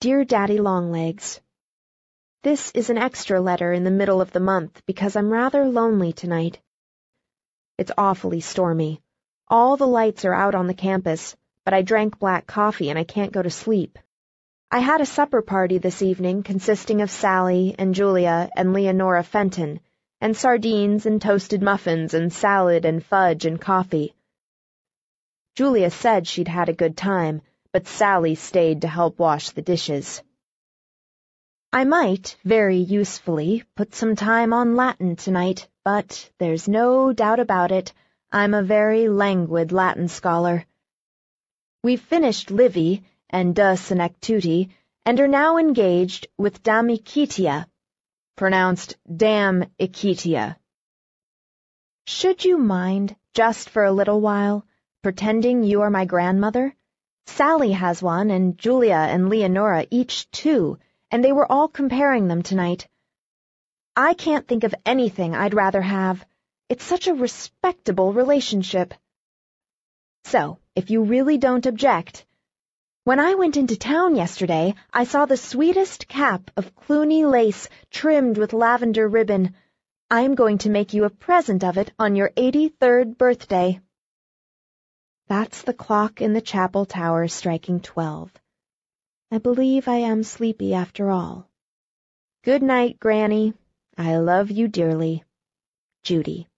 Dear Daddy Longlegs, This is an extra letter in the middle of the month because I'm rather lonely tonight. It's awfully stormy. All the lights are out on the campus, but I drank black coffee and I can't go to sleep. I had a supper party this evening consisting of Sallie and Julia and Leonora Fenton, and sardines and toasted muffins and salad and fudge and coffee. Julia said she'd had a good time, but Sallie stayed to help wash the dishes. I might, very usefully, put some time on Latin tonight, but there's no doubt about it, I'm a very languid Latin scholar. We've finished Livy and De Senectute, and are now engaged with De Amicitia, pronounced Dam. Should you mind, just for a little while, pretending you are my grandmother? Sallie has one, and Julia and Leonora each two, and they were all comparing them tonight. I can't think of anything I'd rather have. It's such a respectable relationship. So, if you really don't object, when I went into town yesterday, I saw the sweetest cap of Cluny lace trimmed with lavender ribbon. I am going to make you a present of it on your eighty-third birthday. That's the clock in the chapel tower striking twelve. I believe I am sleepy after all. Good night, Granny. I love you dearly. Judy.